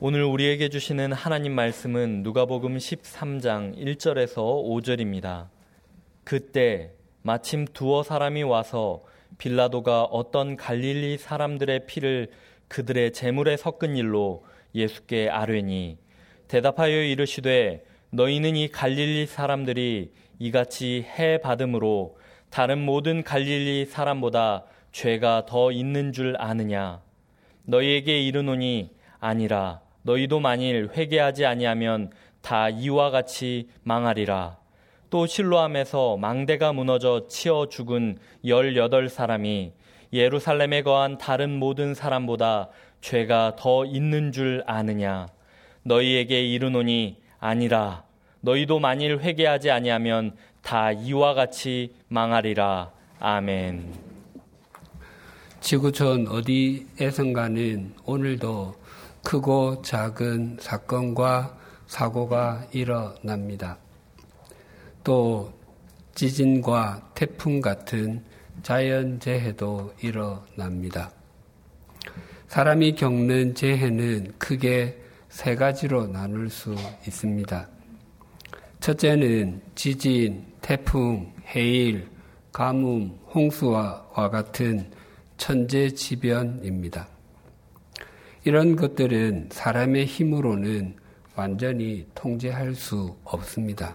오늘 우리에게 주시는 하나님 말씀은 누가복음 13장 1절에서 5절입니다. 그때 마침 두어 사람이 와서 빌라도가 어떤 갈릴리 사람들의 피를 그들의 재물에 섞은 일로 예수께 아뢰니 대답하여 이르시되 너희는 이 갈릴리 사람들이 이같이 해 받음으로 다른 모든 갈릴리 사람보다 죄가 더 있는 줄 아느냐 너희에게 이르노니 아니라 너희도 만일 회개하지 아니하면 다 이와 같이 망하리라. 또 실로암에서 망대가 무너져 치어 죽은 열여덟 사람이 예루살렘에 거한 다른 모든 사람보다 죄가 더 있는 줄 아느냐. 너희에게 이르노니 아니라 너희도 만일 회개하지 아니하면 다 이와 같이 망하리라. 아멘. 지구촌 어디에선가는 오늘도 크고 작은 사건과 사고가 일어납니다. 또 지진과 태풍 같은 자연재해도 일어납니다. 사람이 겪는 재해는 크게 세 가지로 나눌 수 있습니다. 첫째는 지진, 태풍, 해일, 가뭄, 홍수와 같은 천재지변입니다. 이런 것들은 사람의 힘으로는 완전히 통제할 수 없습니다.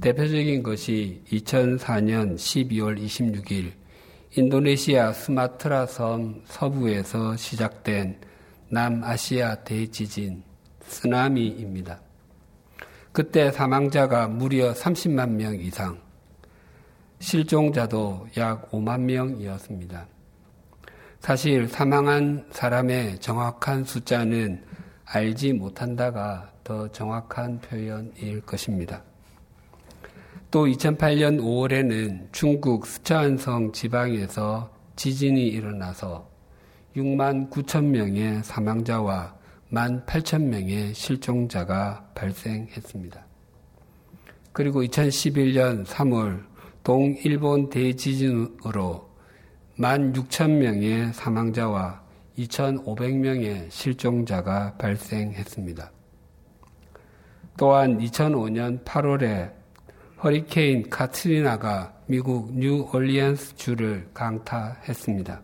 대표적인 것이 2004년 12월 26일 인도네시아 스마트라 섬 서부에서 시작된 남아시아 대지진 쓰나미입니다. 그때 사망자가 무려 30만 명 이상, 실종자도 약 5만 명이었습니다. 사실 사망한 사람의 정확한 숫자는 알지 못한다가 더 정확한 표현일 것입니다. 또 2008년 5월에는 중국 스촨성 지방에서 지진이 일어나서 6만 9천 명의 사망자와 1만 8천 명의 실종자가 발생했습니다. 그리고 2011년 3월 동일본 대지진으로 1만 6천 명의 사망자와 2,500명의 실종자가 발생했습니다. 또한 2005년 8월에 허리케인 카트리나가 미국 뉴올리언스 주를 강타했습니다.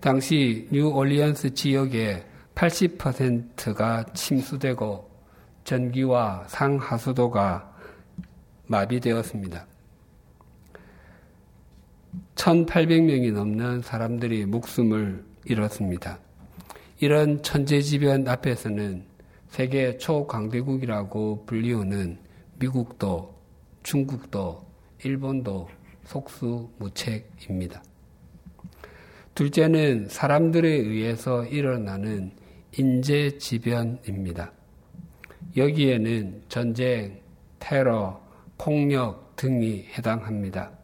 당시 뉴올리언스 지역의 80%가 침수되고 전기와 상하수도가 마비되었습니다. 1,800명이 넘는 사람들이 목숨을 잃었습니다. 이런 천재지변 앞에서는 세계 초강대국이라고 불리우는 미국도 중국도 일본도 속수무책입니다. 둘째는 사람들에 의해서 일어나는 인재지변입니다. 여기에는 전쟁, 테러, 폭력 등이 해당합니다.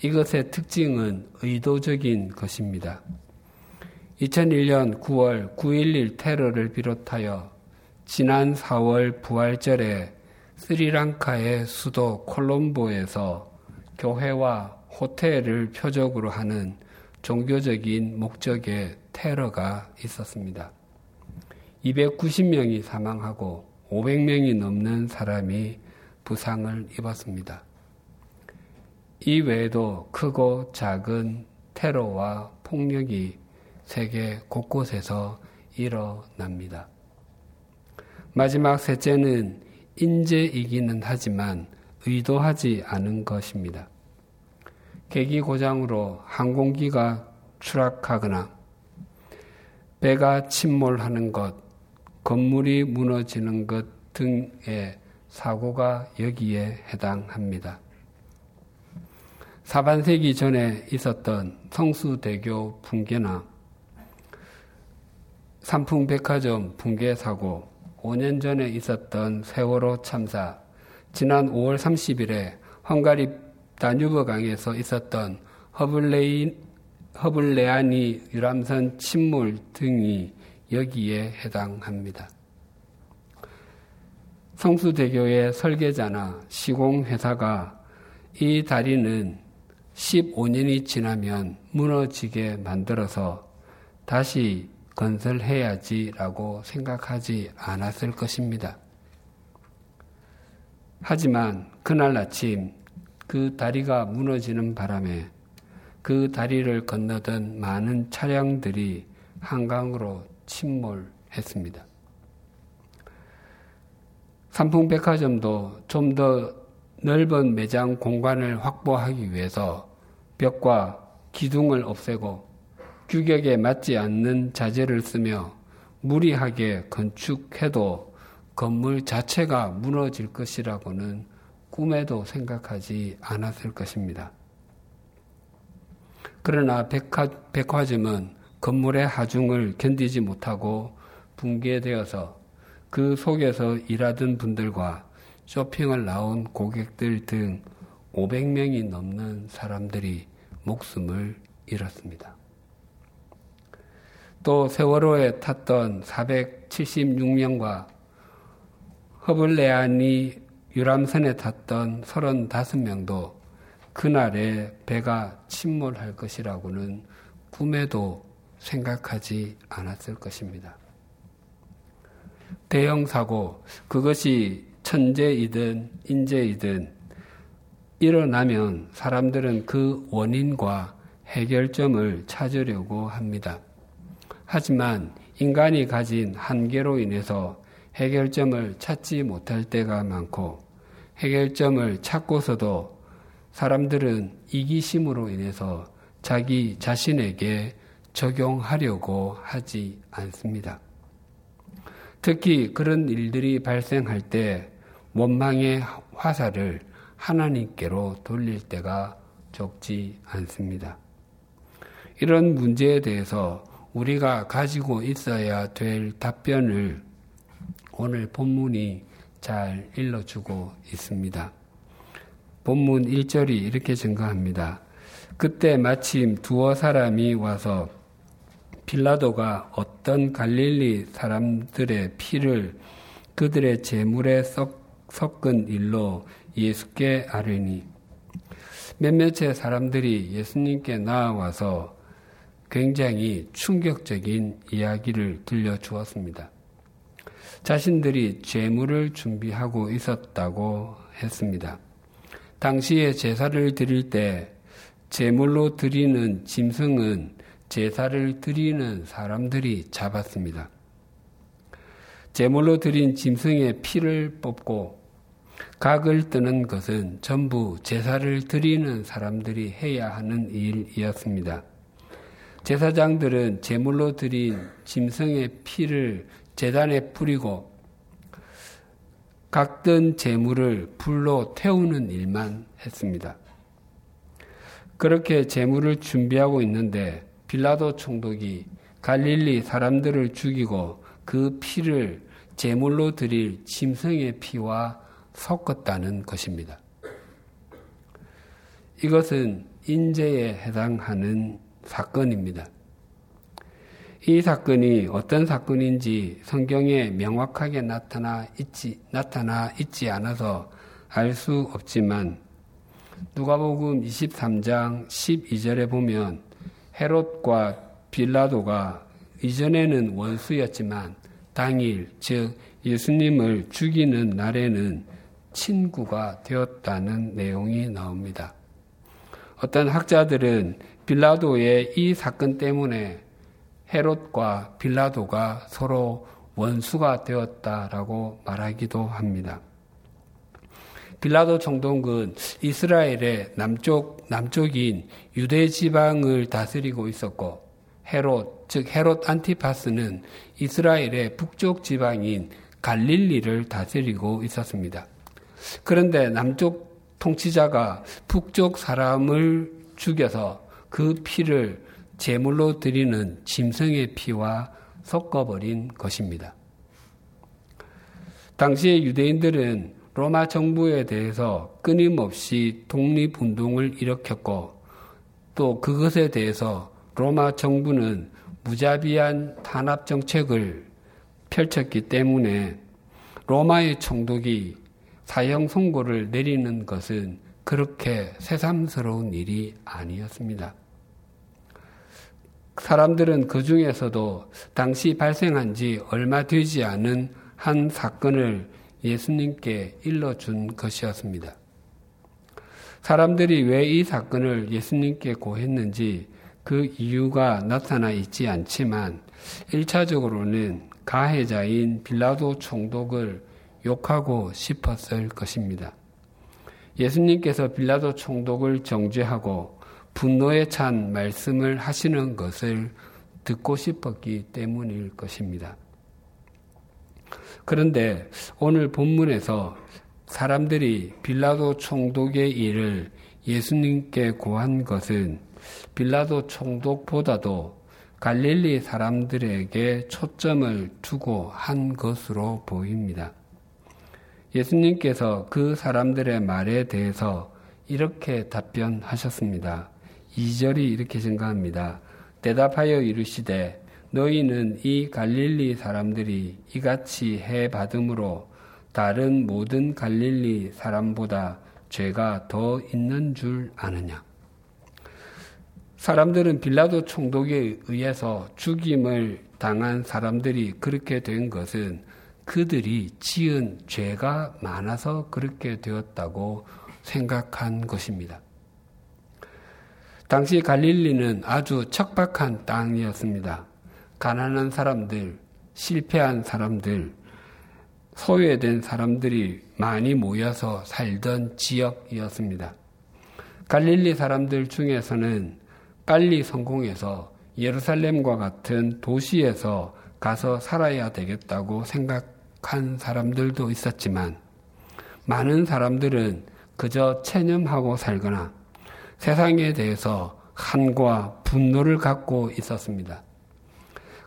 이것의 특징은 의도적인 것입니다. 2001년 9월 9.11 테러를 비롯하여 지난 4월 부활절에 스리랑카의 수도 콜롬보에서 교회와 호텔을 표적으로 하는 종교적인 목적의 테러가 있었습니다. 290명이 사망하고 500명이 넘는 사람이 부상을 입었습니다. 이 외에도 크고 작은 테러와 폭력이 세계 곳곳에서 일어납니다. 마지막 셋째는 인재이기는 하지만 의도하지 않은 것입니다. 계기 고장으로 항공기가 추락하거나 배가 침몰하는 것, 건물이 무너지는 것 등의 사고가 여기에 해당합니다. 4반세기 전에 있었던 성수대교 붕괴나 삼풍백화점 붕괴 사고, 5년 전에 있었던 세월호 참사, 지난 5월 30일에 헝가리 다뉴브 강에서 있었던 허블레인, 허블레아니 유람선 침몰 등이 여기에 해당합니다. 성수대교의 설계자나 시공회사가 이 다리는 15년이 지나면 무너지게 만들어서 다시 건설해야지라고 생각하지 않았을 것입니다. 하지만 그날 아침 그 다리가 무너지는 바람에 그 다리를 건너던 많은 차량들이 한강으로 침몰했습니다. 삼풍백화점도 좀 더 넓은 매장 공간을 확보하기 위해서 벽과 기둥을 없애고 규격에 맞지 않는 자재를 쓰며 무리하게 건축해도 건물 자체가 무너질 것이라고는 꿈에도 생각하지 않았을 것입니다. 그러나 백화, 백화점은 건물의 하중을 견디지 못하고 붕괴되어서 그 속에서 일하던 분들과 쇼핑을 나온 고객들 등 500명이 넘는 사람들이 목숨을 잃었습니다. 또 세월호에 탔던 476명과 허블레안이 유람선에 탔던 35명도 그날에 배가 침몰할 것이라고는 꿈에도 생각하지 않았을 것입니다. 대형 사고, 그것이 천재이든 인재이든 일어나면 사람들은 그 원인과 해결점을 찾으려고 합니다. 하지만 인간이 가진 한계로 인해서 해결점을 찾지 못할 때가 많고 해결점을 찾고서도 사람들은 이기심으로 인해서 자기 자신에게 적용하려고 하지 않습니다. 특히 그런 일들이 발생할 때 원망의 화살을 하나님께로 돌릴 때가 적지 않습니다. 이런 문제에 대해서 우리가 가지고 있어야 될 답변을 오늘 본문이 잘 일러주고 있습니다. 본문 1절이 이렇게 증거합니다. 그때 마침 두어 사람이 와서 빌라도가 어떤 갈릴리 사람들의 피를 그들의 재물에 섞은 일로 예수께 아뢰니 몇몇의 사람들이 예수님께 나와서 굉장히 충격적인 이야기를 들려주었습니다. 자신들이 재물을 준비하고 있었다고 했습니다. 당시에 제사를 드릴 때 제물로 드리는 짐승은 제사를 드리는 사람들이 잡았습니다. 제물로 드린 짐승의 피를 뽑고 각을 뜨는 것은 전부 제사를 드리는 사람들이 해야 하는 일이었습니다. 제사장들은 제물로 드린 짐승의 피를 재단에 뿌리고 각든 재물을 불로 태우는 일만 했습니다. 그렇게 재물을 준비하고 있는데 빌라도 총독이 갈릴리 사람들을 죽이고 그 피를 제물로 드릴 짐승의 피와 섞었다는 것입니다. 이것은 인재에 해당하는 사건입니다. 이 사건이 어떤 사건인지 성경에 명확하게 나타나 있지, 나타나 있지 않아서 알 수 없지만 누가복음 23장 12절에 보면 헤롯과 빌라도가 이전에는 원수였지만 당일 즉 예수님을 죽이는 날에는 친구가 되었다는 내용이 나옵니다. 어떤 학자들은 빌라도의 이 사건 때문에 헤롯과 빌라도가 서로 원수가 되었다라고 말하기도 합니다. 빌라도 총독은 이스라엘의 남쪽 남쪽인 유대 지방을 다스리고 있었고 헤롯 즉 헤롯 안티파스는 이스라엘의 북쪽 지방인 갈릴리를 다스리고 있었습니다. 그런데 남쪽 통치자가 북쪽 사람을 죽여서 그 피를 제물로 드리는 짐승의 피와 섞어버린 것입니다. 당시의 유대인들은 로마 정부에 대해서 끊임없이 독립운동을 일으켰고 또 그것에 대해서 로마 정부는 무자비한 탄압 정책을 펼쳤기 때문에 로마의 총독이 사형 선고를 내리는 것은 그렇게 새삼스러운 일이 아니었습니다. 사람들은 그 중에서도 당시 발생한 지 얼마 되지 않은 한 사건을 예수님께 일러준 것이었습니다. 사람들이 왜 이 사건을 예수님께 고했는지 그 이유가 나타나 있지 않지만 1차적으로는 가해자인 빌라도 총독을 욕하고 싶었을 것입니다. 예수님께서 빌라도 총독을 정죄하고 분노에 찬 말씀을 하시는 것을 듣고 싶었기 때문일 것입니다. 그런데 오늘 본문에서 사람들이 빌라도 총독의 일을 예수님께 고한 것은 빌라도 총독보다도 갈릴리 사람들에게 초점을 두고 한 것으로 보입니다. 예수님께서 그 사람들의 말에 대해서 이렇게 답변하셨습니다. 2절이 이렇게 증가합니다. 대답하여 이르시되 너희는 이 갈릴리 사람들이 이같이 해 받음으로 다른 모든 갈릴리 사람보다 죄가 더 있는 줄 아느냐? 사람들은 빌라도 총독에 의해서 죽임을 당한 사람들이 그렇게 된 것은 그들이 지은 죄가 많아서 그렇게 되었다고 생각한 것입니다. 당시 갈릴리는 아주 척박한 땅이었습니다. 가난한 사람들, 실패한 사람들, 소외된 사람들이 많이 모여서 살던 지역이었습니다. 갈릴리 사람들 중에서는 빨리 성공해서 예루살렘과 같은 도시에서 가서 살아야 되겠다고 생각 한 사람들도 있었지만 많은 사람들은 그저 체념하고 살거나 세상에 대해서 한과 분노를 갖고 있었습니다.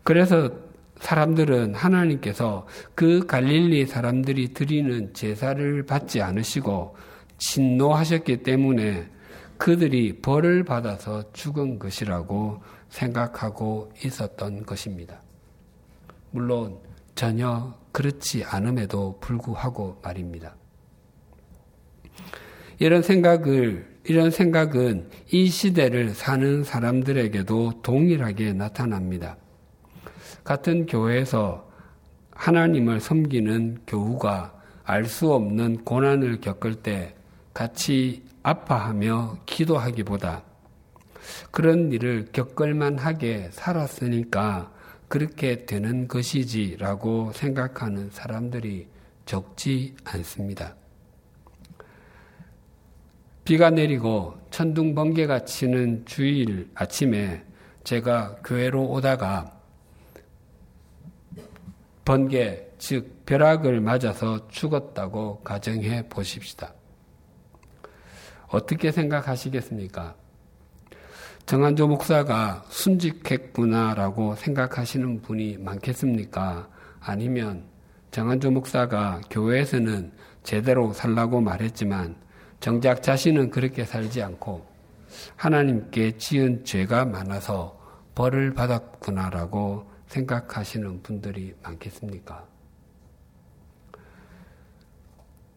그래서 사람들은 하나님께서 그 갈릴리 사람들이 드리는 제사를 받지 않으시고 진노하셨기 때문에 그들이 벌을 받아서 죽은 것이라고 생각하고 있었던 것입니다. 물론 전혀 그렇지 않음에도 불구하고 말입니다. 이런 생각을 이런 생각은 이 시대를 사는 사람들에게도 동일하게 나타납니다. 같은 교회에서 하나님을 섬기는 교우가 알 수 없는 고난을 겪을 때 같이 아파하며 기도하기보다 그런 일을 겪을만 하게 살았으니까 그렇게 되는 것이지라고 생각하는 사람들이 적지 않습니다. 비가 내리고 천둥 번개가 치는 주일 아침에 제가 교회로 오다가 번개, 즉 벼락을 맞아서 죽었다고 가정해 보십시다. 어떻게 생각하시겠습니까? 정한조 목사가 순직했구나라고 생각하시는 분이 많겠습니까? 아니면 정한조 목사가 교회에서는 제대로 살라고 말했지만 정작 자신은 그렇게 살지 않고 하나님께 지은 죄가 많아서 벌을 받았구나라고 생각하시는 분들이 많겠습니까?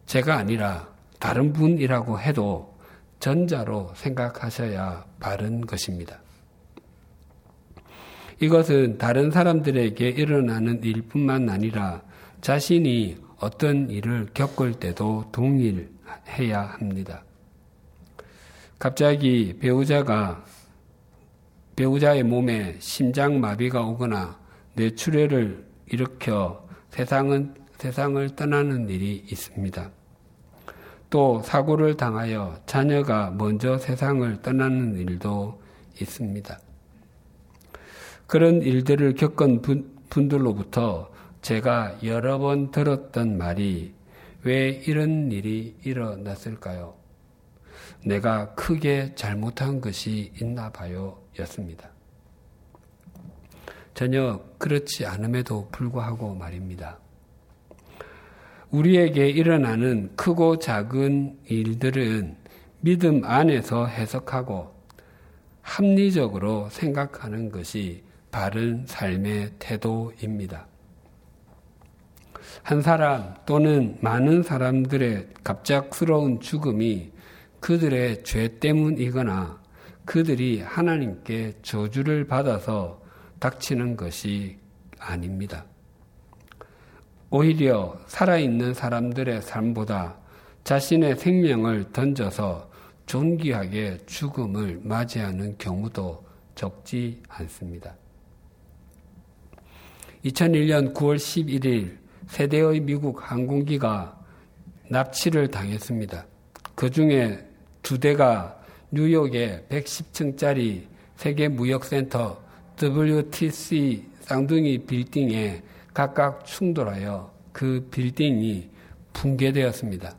제가 아니라 다른 분이라고 해도 전자로 생각하셔야 바른 것입니다. 이것은 다른 사람들에게 일어나는 일뿐만 아니라 자신이 어떤 일을 겪을 때도 동일해야 합니다. 갑자기 배우자가 배우자의 몸에 심장 마비가 오거나 뇌출혈을 일으켜 세상은 세상을 떠나는 일이 있습니다. 또 사고를 당하여 자녀가 먼저 세상을 떠나는 일도 있습니다. 그런 일들을 겪은 분들로부터 제가 여러 번 들었던 말이 왜 이런 일이 일어났을까요? 내가 크게 잘못한 것이 있나 봐요 였습니다. 전혀 그렇지 않음에도 불구하고 말입니다. 우리에게 일어나는 크고 작은 일들은 믿음 안에서 해석하고 합리적으로 생각하는 것이 바른 삶의 태도입니다. 한 사람 또는 많은 사람들의 갑작스러운 죽음이 그들의 죄 때문이거나 그들이 하나님께 저주를 받아서 닥치는 것이 아닙니다. 오히려 살아있는 사람들의 삶보다 자신의 생명을 던져서 존귀하게 죽음을 맞이하는 경우도 적지 않습니다. 2001년 9월 11일 세대의 미국 항공기가 납치를 당했습니다. 그 중에 두 대가 뉴욕의 110층짜리 세계무역센터 WTC 쌍둥이 빌딩에 각각 충돌하여 그 빌딩이 붕괴되었습니다.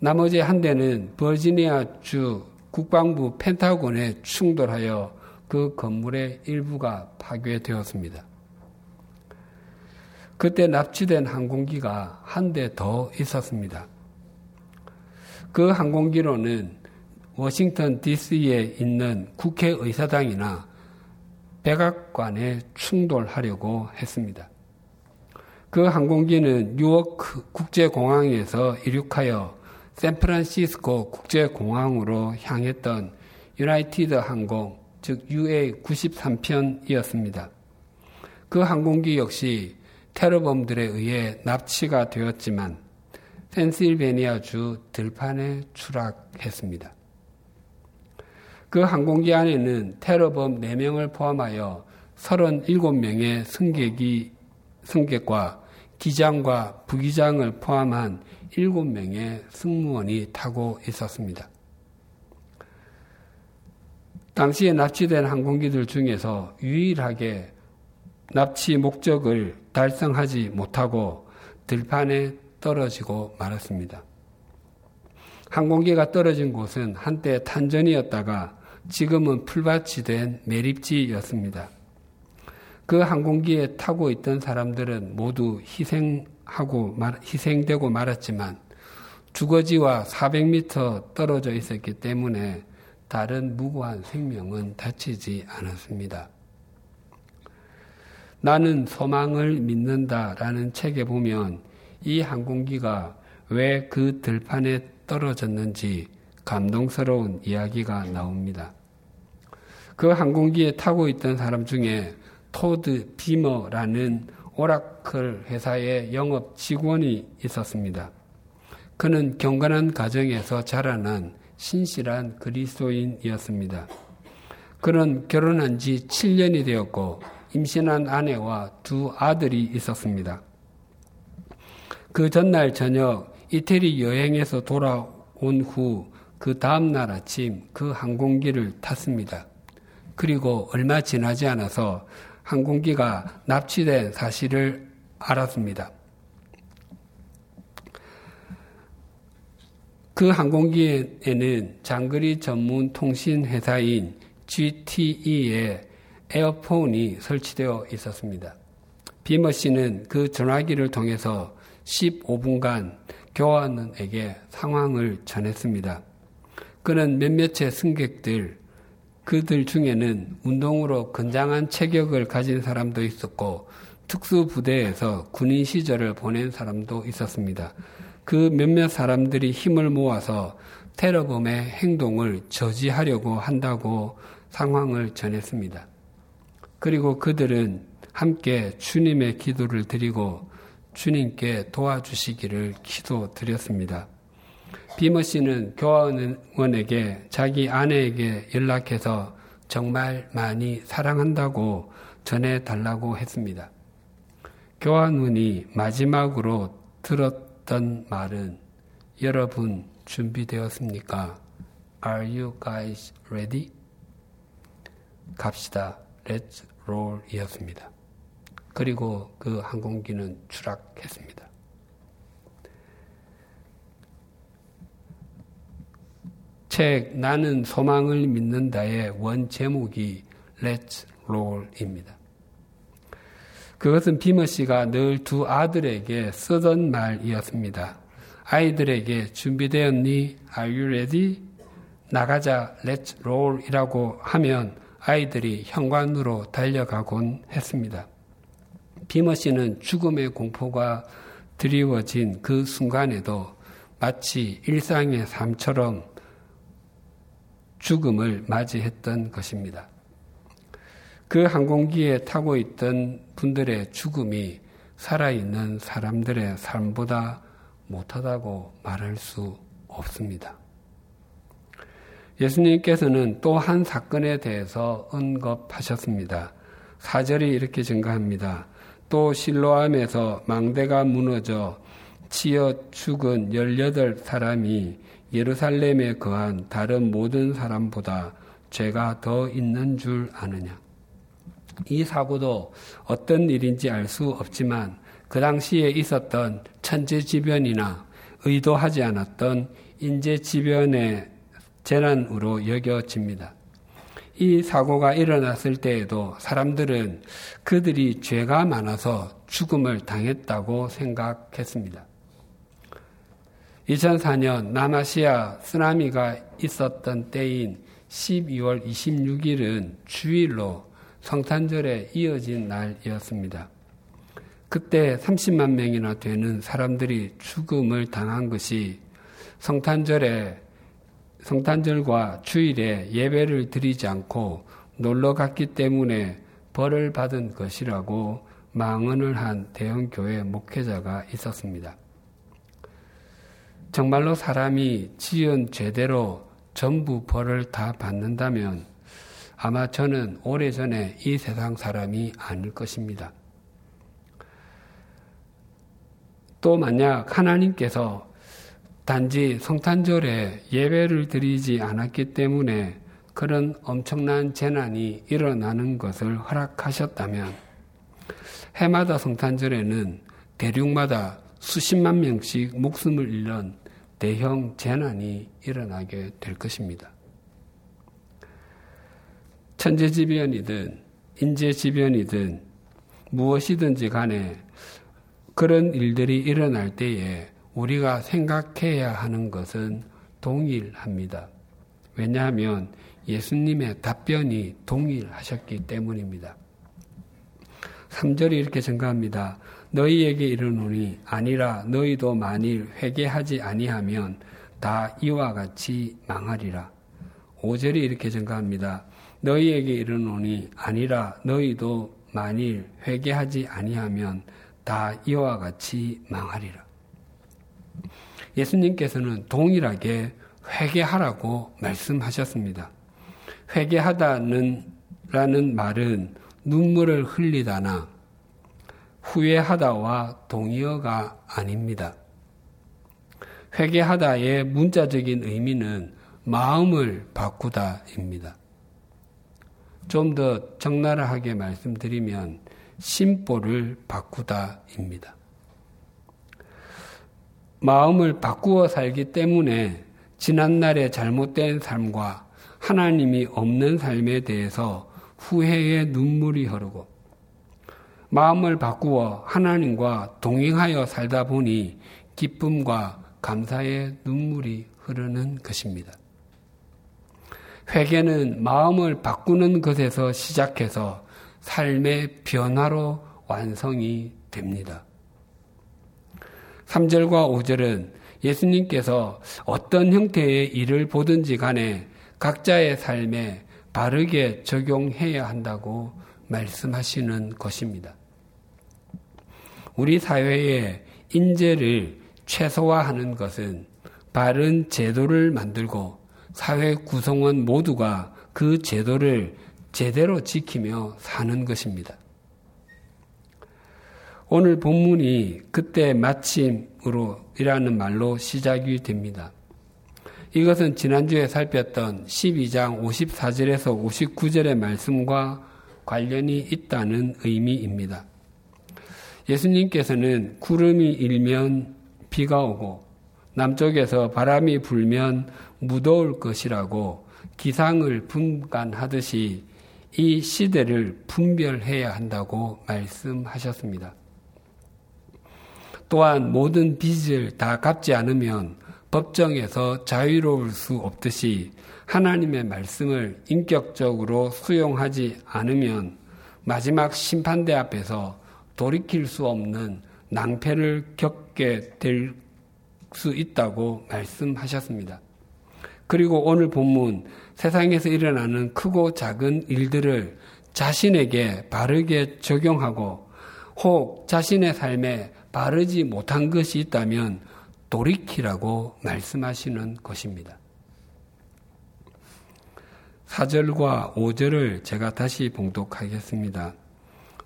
나머지 한 대는 버지니아주 국방부 펜타곤에 충돌하여 그 건물의 일부가 파괴되었습니다. 그때 납치된 항공기가 한 대 더 있었습니다. 그 항공기로는 워싱턴 DC에 있는 국회의사당이나 백악관에 충돌하려고 했습니다. 그 항공기는 뉴워크 국제공항에서 이륙하여 샌프란시스코 국제공항으로 향했던 유나이티드 항공, 즉 UA93편이었습니다. 그 항공기 역시 테러범들에 의해 납치가 되었지만 펜실베니아주 들판에 추락했습니다. 그 항공기 안에는 테러범 4명을 포함하여 37명의 승객이, 승객과 기장과 부기장을 포함한 7명의 승무원이 타고 있었습니다. 당시에 납치된 항공기들 중에서 유일하게 납치 목적을 달성하지 못하고 들판에 떨어지고 말았습니다. 항공기가 떨어진 곳은 한때 탄전이었다가 지금은 풀밭이 된 매립지였습니다. 그 항공기에 타고 있던 사람들은 모두 희생하고 희생되고 말았지만 주거지와 400m 떨어져 있었기 때문에 다른 무고한 생명은 다치지 않았습니다. 나는 소망을 믿는다라는 책에 보면 이 항공기가 왜 그 들판에 떨어졌는지 감동스러운 이야기가 나옵니다. 그 항공기에 타고 있던 사람 중에 토드 비머라는 오라클 회사의 영업 직원이 있었습니다. 그는 경건한 가정에서 자라난 신실한 그리스도인이었습니다. 그는 결혼한 지 7년이 되었고 임신한 아내와 두 아들이 있었습니다. 그 전날 저녁 이태리 여행에서 돌아온 후 그 다음날 아침 그 항공기를 탔습니다. 그리고 얼마 지나지 않아서 항공기가 납치된 사실을 알았습니다. 그 항공기에는 장거리 전문 통신 회사인 GTE의 에어폰이 설치되어 있었습니다. 비머 씨는 그 전화기를 통해서 15분간 교환원에게 상황을 전했습니다. 그는 몇몇의 승객들, 그들 중에는 운동으로 건장한 체격을 가진 사람도 있었고 특수부대에서 군인 시절을 보낸 사람도 있었습니다. 그 몇몇 사람들이 힘을 모아서 테러범의 행동을 저지하려고 한다고 상황을 전했습니다. 그리고 그들은 함께 주님의 기도를 드리고 주님께 도와주시기를 기도드렸습니다. 비머 씨는 교환원에게 자기 아내에게 연락해서 정말 많이 사랑한다고 전해달라고 했습니다. 교환원이 마지막으로 들었던 말은 여러분 준비되었습니까? Are you guys ready? 갑시다. Let's roll 이었습니다. 그리고 그 항공기는 추락했습니다. 책 나는 소망을 믿는다의 원 제목이 Let's Roll입니다. 그것은 비머 씨가 늘 두 아들에게 쓰던 말이었습니다. 아이들에게 준비되었니? Are you ready? 나가자, let's roll 이라고 하면 아이들이 현관으로 달려가곤 했습니다. 비머 씨는 죽음의 공포가 드리워진 그 순간에도 마치 일상의 삶처럼 죽음을 맞이했던 것입니다. 그 항공기에 타고 있던 분들의 죽음이 살아있는 사람들의 삶보다 못하다고 말할 수 없습니다. 예수님께서는 또 한 사건에 대해서 언급하셨습니다. 사절이 이렇게 증가합니다. 또 실로암에서 망대가 무너져 치어 죽은 18사람이 예루살렘에 거한 다른 모든 사람보다 죄가 더 있는 줄 아느냐. 이 사고도 어떤 일인지 알 수 없지만 그 당시에 있었던 천재지변이나 의도하지 않았던 인재지변의 재난으로 여겨집니다. 이 사고가 일어났을 때에도 사람들은 그들이 죄가 많아서 죽음을 당했다고 생각했습니다. 2004년 남아시아 쓰나미가 있었던 때인 12월 26일은 주일로 성탄절에 이어진 날이었습니다. 그때 30만 명이나 되는 사람들이 죽음을 당한 것이 성탄절에 성탄절과 주일에 예배를 드리지 않고 놀러 갔기 때문에 벌을 받은 것이라고 망언을 한 대형 교회 목회자가 있었습니다. 정말로 사람이 지은 죄대로 전부 벌을 다 받는다면 아마 저는 오래전에 이 세상 사람이 아닐 것입니다. 또 만약 하나님께서 단지 성탄절에 예배를 드리지 않았기 때문에 그런 엄청난 재난이 일어나는 것을 허락하셨다면 해마다 성탄절에는 대륙마다 수십만 명씩 목숨을 잃는 대형 재난이 일어나게 될 것입니다. 천재지변이든 인재지변이든 무엇이든지 간에 그런 일들이 일어날 때에 우리가 생각해야 하는 것은 동일합니다. 왜냐하면 예수님의 답변이 동일하셨기 때문입니다. 3절이 이렇게 증가합니다. 너희에게 이르노니 아니라 너희도 만일 회개하지 아니하면 다 이와 같이 망하리라. 5절이 이렇게 증가합니다. 너희에게 이르노니 아니라 너희도 만일 회개하지 아니하면 다 이와 같이 망하리라. 예수님께서는 동일하게 회개하라고 말씀하셨습니다. 회개하다는 라는 말은 눈물을 흘리다나 후회하다와 동의어가 아닙니다. 회개하다의 문자적인 의미는 마음을 바꾸다입니다. 좀 더 적나라하게 말씀드리면 심보를 바꾸다입니다. 마음을 바꾸어 살기 때문에 지난날의 잘못된 삶과 하나님이 없는 삶에 대해서 후회의 눈물이 흐르고 마음을 바꾸어 하나님과 동행하여 살다 보니 기쁨과 감사의 눈물이 흐르는 것입니다. 회개는 마음을 바꾸는 것에서 시작해서 삶의 변화로 완성이 됩니다. 3절과 5절은 예수님께서 어떤 형태의 일을 보든지 간에 각자의 삶에 바르게 적용해야 한다고 말씀하시는 것입니다. 우리 사회의 인재를 최소화하는 것은 바른 제도를 만들고 사회 구성원 모두가 그 제도를 제대로 지키며 사는 것입니다. 오늘 본문이 그때 마침으로 이라는 말로 시작이 됩니다. 이것은 지난주에 살폈던 12장 54절에서 59절의 말씀과 관련이 있다는 의미입니다. 예수님께서는 구름이 일면 비가 오고 남쪽에서 바람이 불면 무더울 것이라고 기상을 분간하듯이 이 시대를 분별해야 한다고 말씀하셨습니다. 또한 모든 빚을 다 갚지 않으면 법정에서 자유로울 수 없듯이 하나님의 말씀을 인격적으로 수용하지 않으면 마지막 심판대 앞에서 돌이킬 수 없는 낭패를 겪게 될 수 있다고 말씀하셨습니다. 그리고 오늘 본문 세상에서 일어나는 크고 작은 일들을 자신에게 바르게 적용하고 혹 자신의 삶에 바르지 못한 것이 있다면 돌이키라고 말씀하시는 것입니다. 4절과 5절을 제가 다시 봉독하겠습니다.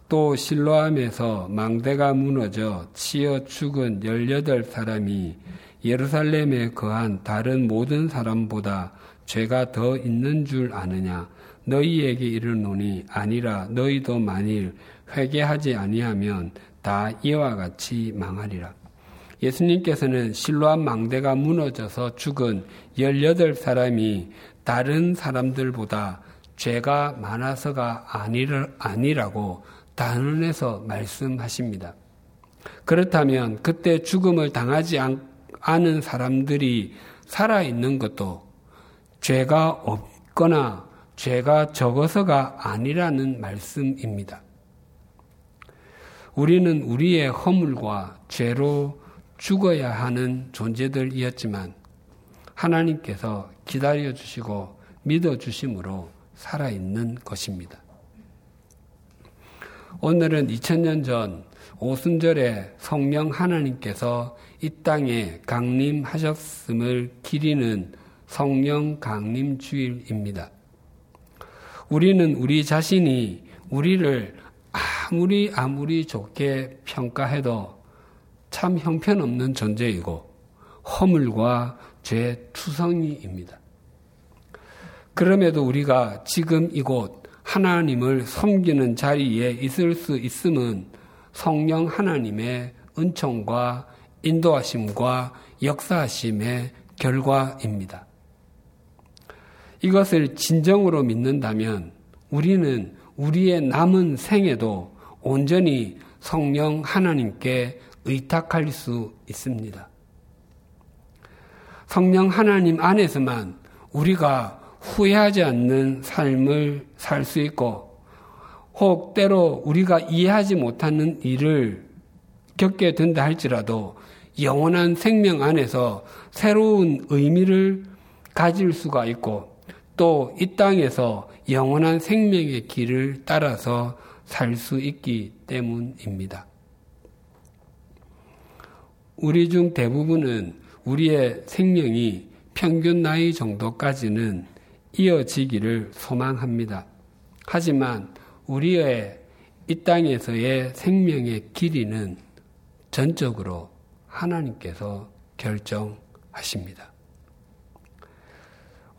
또 실로암에서 망대가 무너져 치어 죽은 18사람이 예루살렘에 거한 다른 모든 사람보다 죄가 더 있는 줄 아느냐? 너희에게 이르노니 아니라 너희도 만일 회개하지 아니하면 다 이와 같이 망하리라. 예수님께서는 실로암 망대가 무너져서 죽은 18사람이 다른 사람들보다 죄가 많아서가 아니라고 단언해서 말씀하십니다. 그렇다면 그때 죽음을 당하지 않은 사람들이 살아있는 것도 죄가 없거나 죄가 적어서가 아니라는 말씀입니다. 우리는 우리의 허물과 죄로 죽어야 하는 존재들이었지만 하나님께서 기다려 주시고 믿어 주심으로 살아있는 것입니다. 오늘은 2000년 전 오순절에 성령 하나님께서 이 땅에 강림하셨음을 기리는 성령 강림 주일입니다. 우리는 우리 자신이 우리를 아무리 아무리 좋게 평가해도 참 형편없는 존재이고 허물과 죄 투성이입니다. 그럼에도 우리가 지금 이곳 하나님을 섬기는 자리에 있을 수 있음은 성령 하나님의 은총과 인도하심과 역사하심의 결과입니다. 이것을 진정으로 믿는다면 우리는 우리의 남은 생에도 온전히 성령 하나님께 의탁할 수 있습니다. 성령 하나님 안에서만 우리가 후회하지 않는 삶을 살 수 있고 혹 때로 우리가 이해하지 못하는 일을 겪게 된다 할지라도 영원한 생명 안에서 새로운 의미를 가질 수가 있고 또 이 땅에서 영원한 생명의 길을 따라서 살 수 있기 때문입니다. 우리 중 대부분은 우리의 생명이 평균 나이 정도까지는 이어지기를 소망합니다. 하지만 우리의 이 땅에서의 생명의 길이는 전적으로 하나님께서 결정하십니다.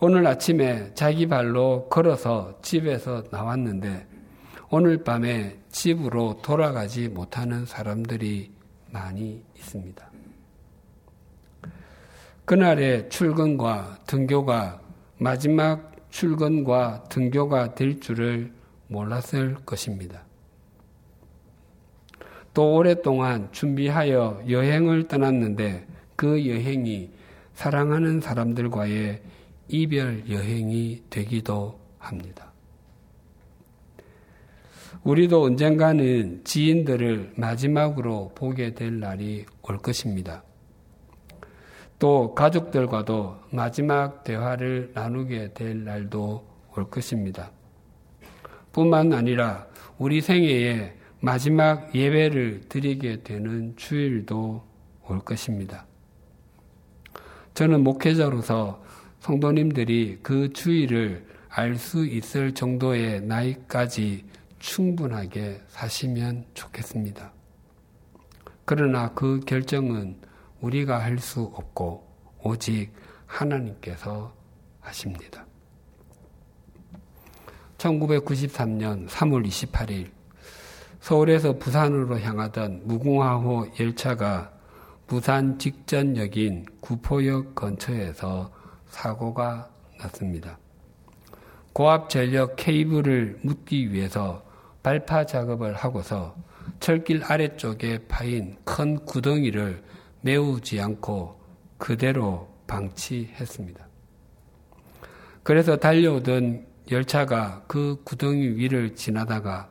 오늘 아침에 자기 발로 걸어서 집에서 나왔는데 오늘 밤에 집으로 돌아가지 못하는 사람들이 많이 있습니다. 그날의 출근과 등교가 마지막 출근과 등교가 될 줄을 몰랐을 것입니다. 또 오랫동안 준비하여 여행을 떠났는데 그 여행이 사랑하는 사람들과의 이별 여행이 되기도 합니다. 우리도 언젠가는 지인들을 마지막으로 보게 될 날이 올 것입니다. 또 가족들과도 마지막 대화를 나누게 될 날도 올 것입니다. 뿐만 아니라 우리 생애에 마지막 예배를 드리게 되는 주일도 올 것입니다. 저는 목회자로서 성도님들이 그 주일을 알수 있을 정도의 나이까지 충분하게 사시면 좋겠습니다. 그러나 그 결정은 우리가 할 수 없고 오직 하나님께서 하십니다. 1993년 3월 28일 서울에서 부산으로 향하던 무궁화호 열차가 부산 직전역인 구포역 근처에서 사고가 났습니다. 고압 전력 케이블을 묻기 위해서 발파 작업을 하고서 철길 아래쪽에 파인 큰 구덩이를 메우지 않고 그대로 방치했습니다. 그래서 달려오던 열차가 그 구덩이 위를 지나다가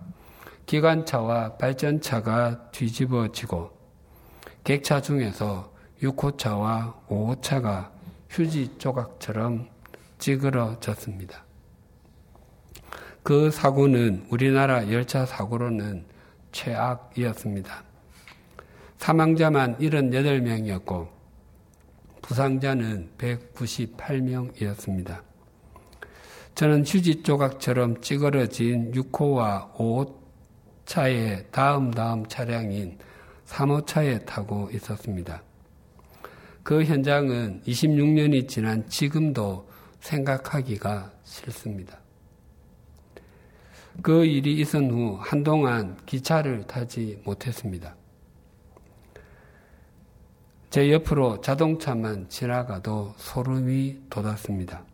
기관차와 발전차가 뒤집어지고 객차 중에서 6호차와 5호차가 휴지 조각처럼 찌그러졌습니다. 그 사고는 우리나라 열차 사고로는 최악이었습니다. 사망자만 78명이었고 부상자는 198명이었습니다. 저는 휴지 조각처럼 찌그러진 6호와 5호차의 다음 다음 차량인 3호차에 타고 있었습니다. 그 현장은 26년이 지난 지금도 생각하기가 싫습니다. 그 일이 있은 후 한동안 기차를 타지 못했습니다. 제 옆으로 자동차만 지나가도 소름이 돋았습니다.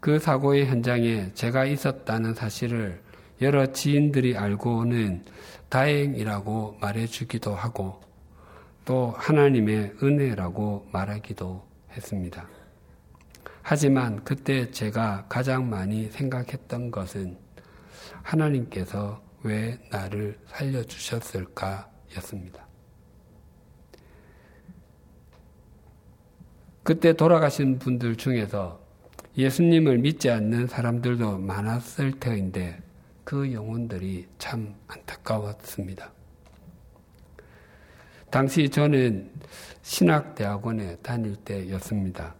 그 사고의 현장에 제가 있었다는 사실을 여러 지인들이 알고는 다행이라고 말해주기도 하고 또 하나님의 은혜라고 말하기도 했습니다. 하지만 그때 제가 가장 많이 생각했던 것은 하나님께서 왜 나를 살려주셨을까 였습니다. 그때 돌아가신 분들 중에서 예수님을 믿지 않는 사람들도 많았을 터인데 그 영혼들이 참 안타까웠습니다. 당시 저는 신학대학원에 다닐 때였습니다.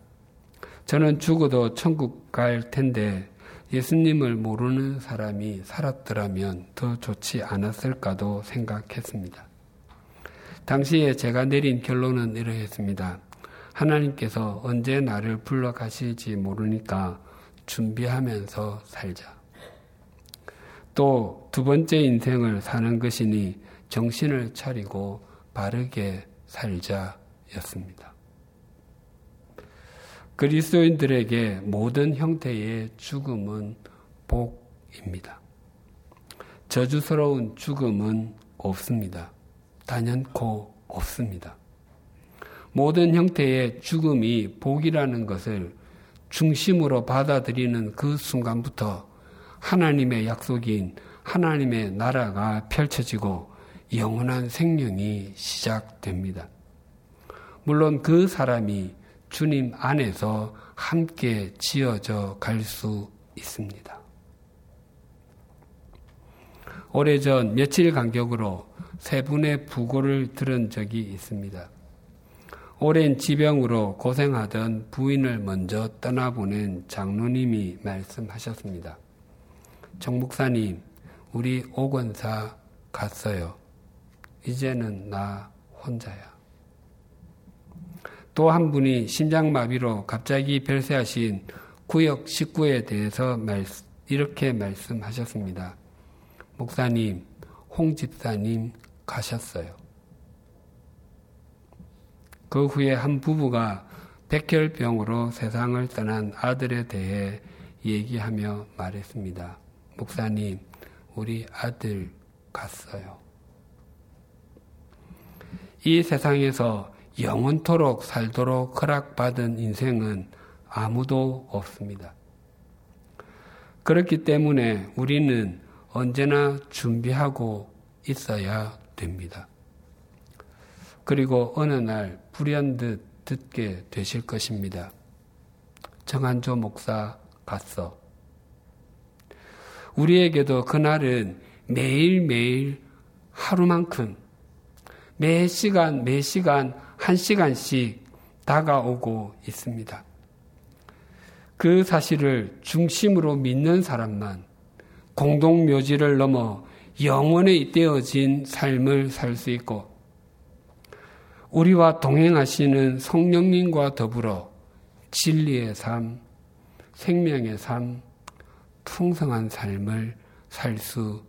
저는 죽어도 천국 갈 텐데 예수님을 모르는 사람이 살았더라면 더 좋지 않았을까도 생각했습니다. 당시에 제가 내린 결론은 이러했습니다. 하나님께서 언제 나를 불러 가실지 모르니까 준비하면서 살자. 또 두 번째 인생을 사는 것이니 정신을 차리고 바르게 살자였습니다. 그리스도인들에게 모든 형태의 죽음은 복입니다. 저주스러운 죽음은 없습니다. 단연코 없습니다. 모든 형태의 죽음이 복이라는 것을 중심으로 받아들이는 그 순간부터 하나님의 약속인 하나님의 나라가 펼쳐지고 영원한 생명이 시작됩니다. 물론 그 사람이 주님 안에서 함께 지어져 갈 수 있습니다. 오래전 며칠 간격으로 세 분의 부고를 들은 적이 있습니다. 오랜 지병으로 고생하던 부인을 먼저 떠나보낸 장로님이 말씀하셨습니다. 정 목사님, 우리 오건사 갔어요. 이제는 나 혼자야. 또 한 분이 심장마비로 갑자기 별세하신 구역 식구에 대해서 이렇게 말씀하셨습니다. 목사님, 홍 집사님 가셨어요. 그 후에 한 부부가 백혈병으로 세상을 떠난 아들에 대해 얘기하며 말했습니다. 목사님, 우리 아들 갔어요. 이 세상에서 영원토록 살도록 허락받은 인생은 아무도 없습니다. 그렇기 때문에 우리는 언제나 준비하고 있어야 됩니다. 그리고 어느 날 불현듯 듣게 되실 것입니다. 정한조 목사 갔어. 우리에게도 그날은 매일매일 하루만큼 매 시간, 매 시간, 한 시간씩 다가오고 있습니다. 그 사실을 중심으로 믿는 사람만 공동묘지를 넘어 영원에 잇대어진 삶을 살 수 있고 우리와 동행하시는 성령님과 더불어 진리의 삶, 생명의 삶, 풍성한 삶을 살 수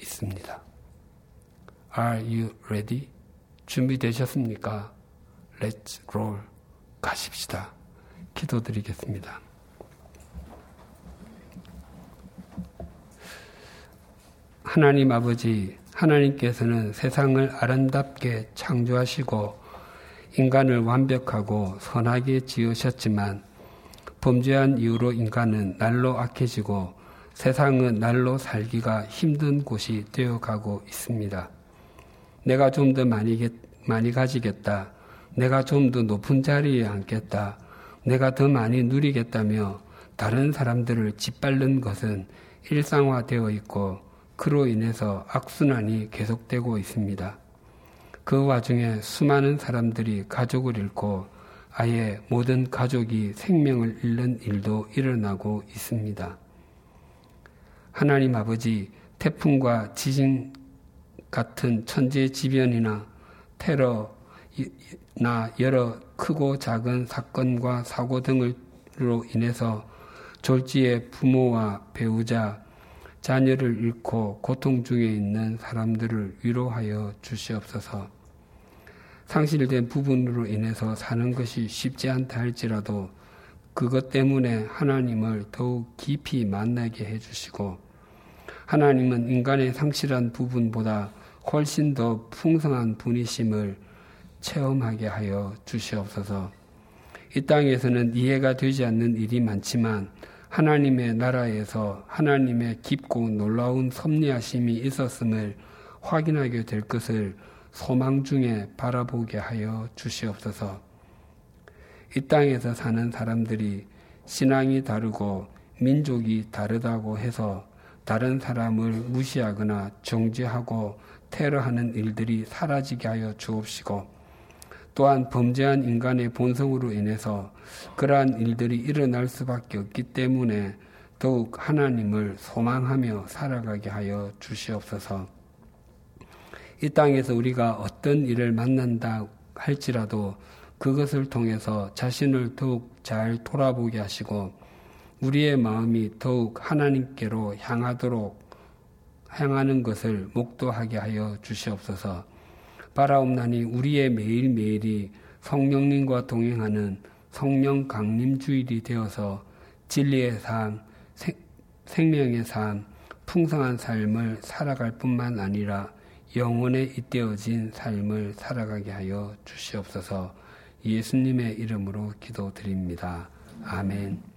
있습니다. Are you ready? 준비되셨습니까? Let's roll. 가십시다. 기도드리겠습니다. 하나님 아버지, 하나님께서는 세상을 아름답게 창조하시고 인간을 완벽하고 선하게 지으셨지만 범죄한 이후로 인간은 날로 악해지고 세상은 날로 살기가 힘든 곳이 되어가고 있습니다. 내가 좀 더 많이, 많이 가지겠다. 내가 좀 더 높은 자리에 앉겠다. 내가 더 많이 누리겠다며 다른 사람들을 짓밟는 것은 일상화되어 있고 그로 인해서 악순환이 계속되고 있습니다. 그 와중에 수많은 사람들이 가족을 잃고 아예 모든 가족이 생명을 잃는 일도 일어나고 있습니다. 하나님 아버지 태풍과 지진 같은 천재지변이나 테러나 여러 크고 작은 사건과 사고 등으로 인해서 졸지에 부모와 배우자, 자녀를 잃고 고통 중에 있는 사람들을 위로하여 주시옵소서. 상실된 부분으로 인해서 사는 것이 쉽지 않다 할지라도 그것 때문에 하나님을 더욱 깊이 만나게 해주시고 하나님은 인간의 상실한 부분보다 훨씬 더 풍성한 분이심을 체험하게 하여 주시옵소서. 이 땅에서는 이해가 되지 않는 일이 많지만 하나님의 나라에서 하나님의 깊고 놀라운 섭리하심이 있었음을 확인하게 될 것을 소망 중에 바라보게 하여 주시옵소서. 이 땅에서 사는 사람들이 신앙이 다르고 민족이 다르다고 해서 다른 사람을 무시하거나 정죄하고 테러하는 일들이 사라지게 하여 주옵시고 또한 범죄한 인간의 본성으로 인해서 그러한 일들이 일어날 수밖에 없기 때문에 더욱 하나님을 소망하며 살아가게 하여 주시옵소서. 이 땅에서 우리가 어떤 일을 만난다 할지라도 그것을 통해서 자신을 더욱 잘 돌아보게 하시고 우리의 마음이 더욱 하나님께로 향하도록 향하는 것을 목도하게 하여 주시옵소서. 바라옵나니 우리의 매일매일이 성령님과 동행하는 성령 강림 주일이 되어서 진리의 삶, 생, 명의 삶 풍성한 삶을 살아갈 뿐만 아니라 영원에 잇대어진 삶을 살아가게 하여 주시옵소서 예수님의 이름으로 기도드립니다. 아멘.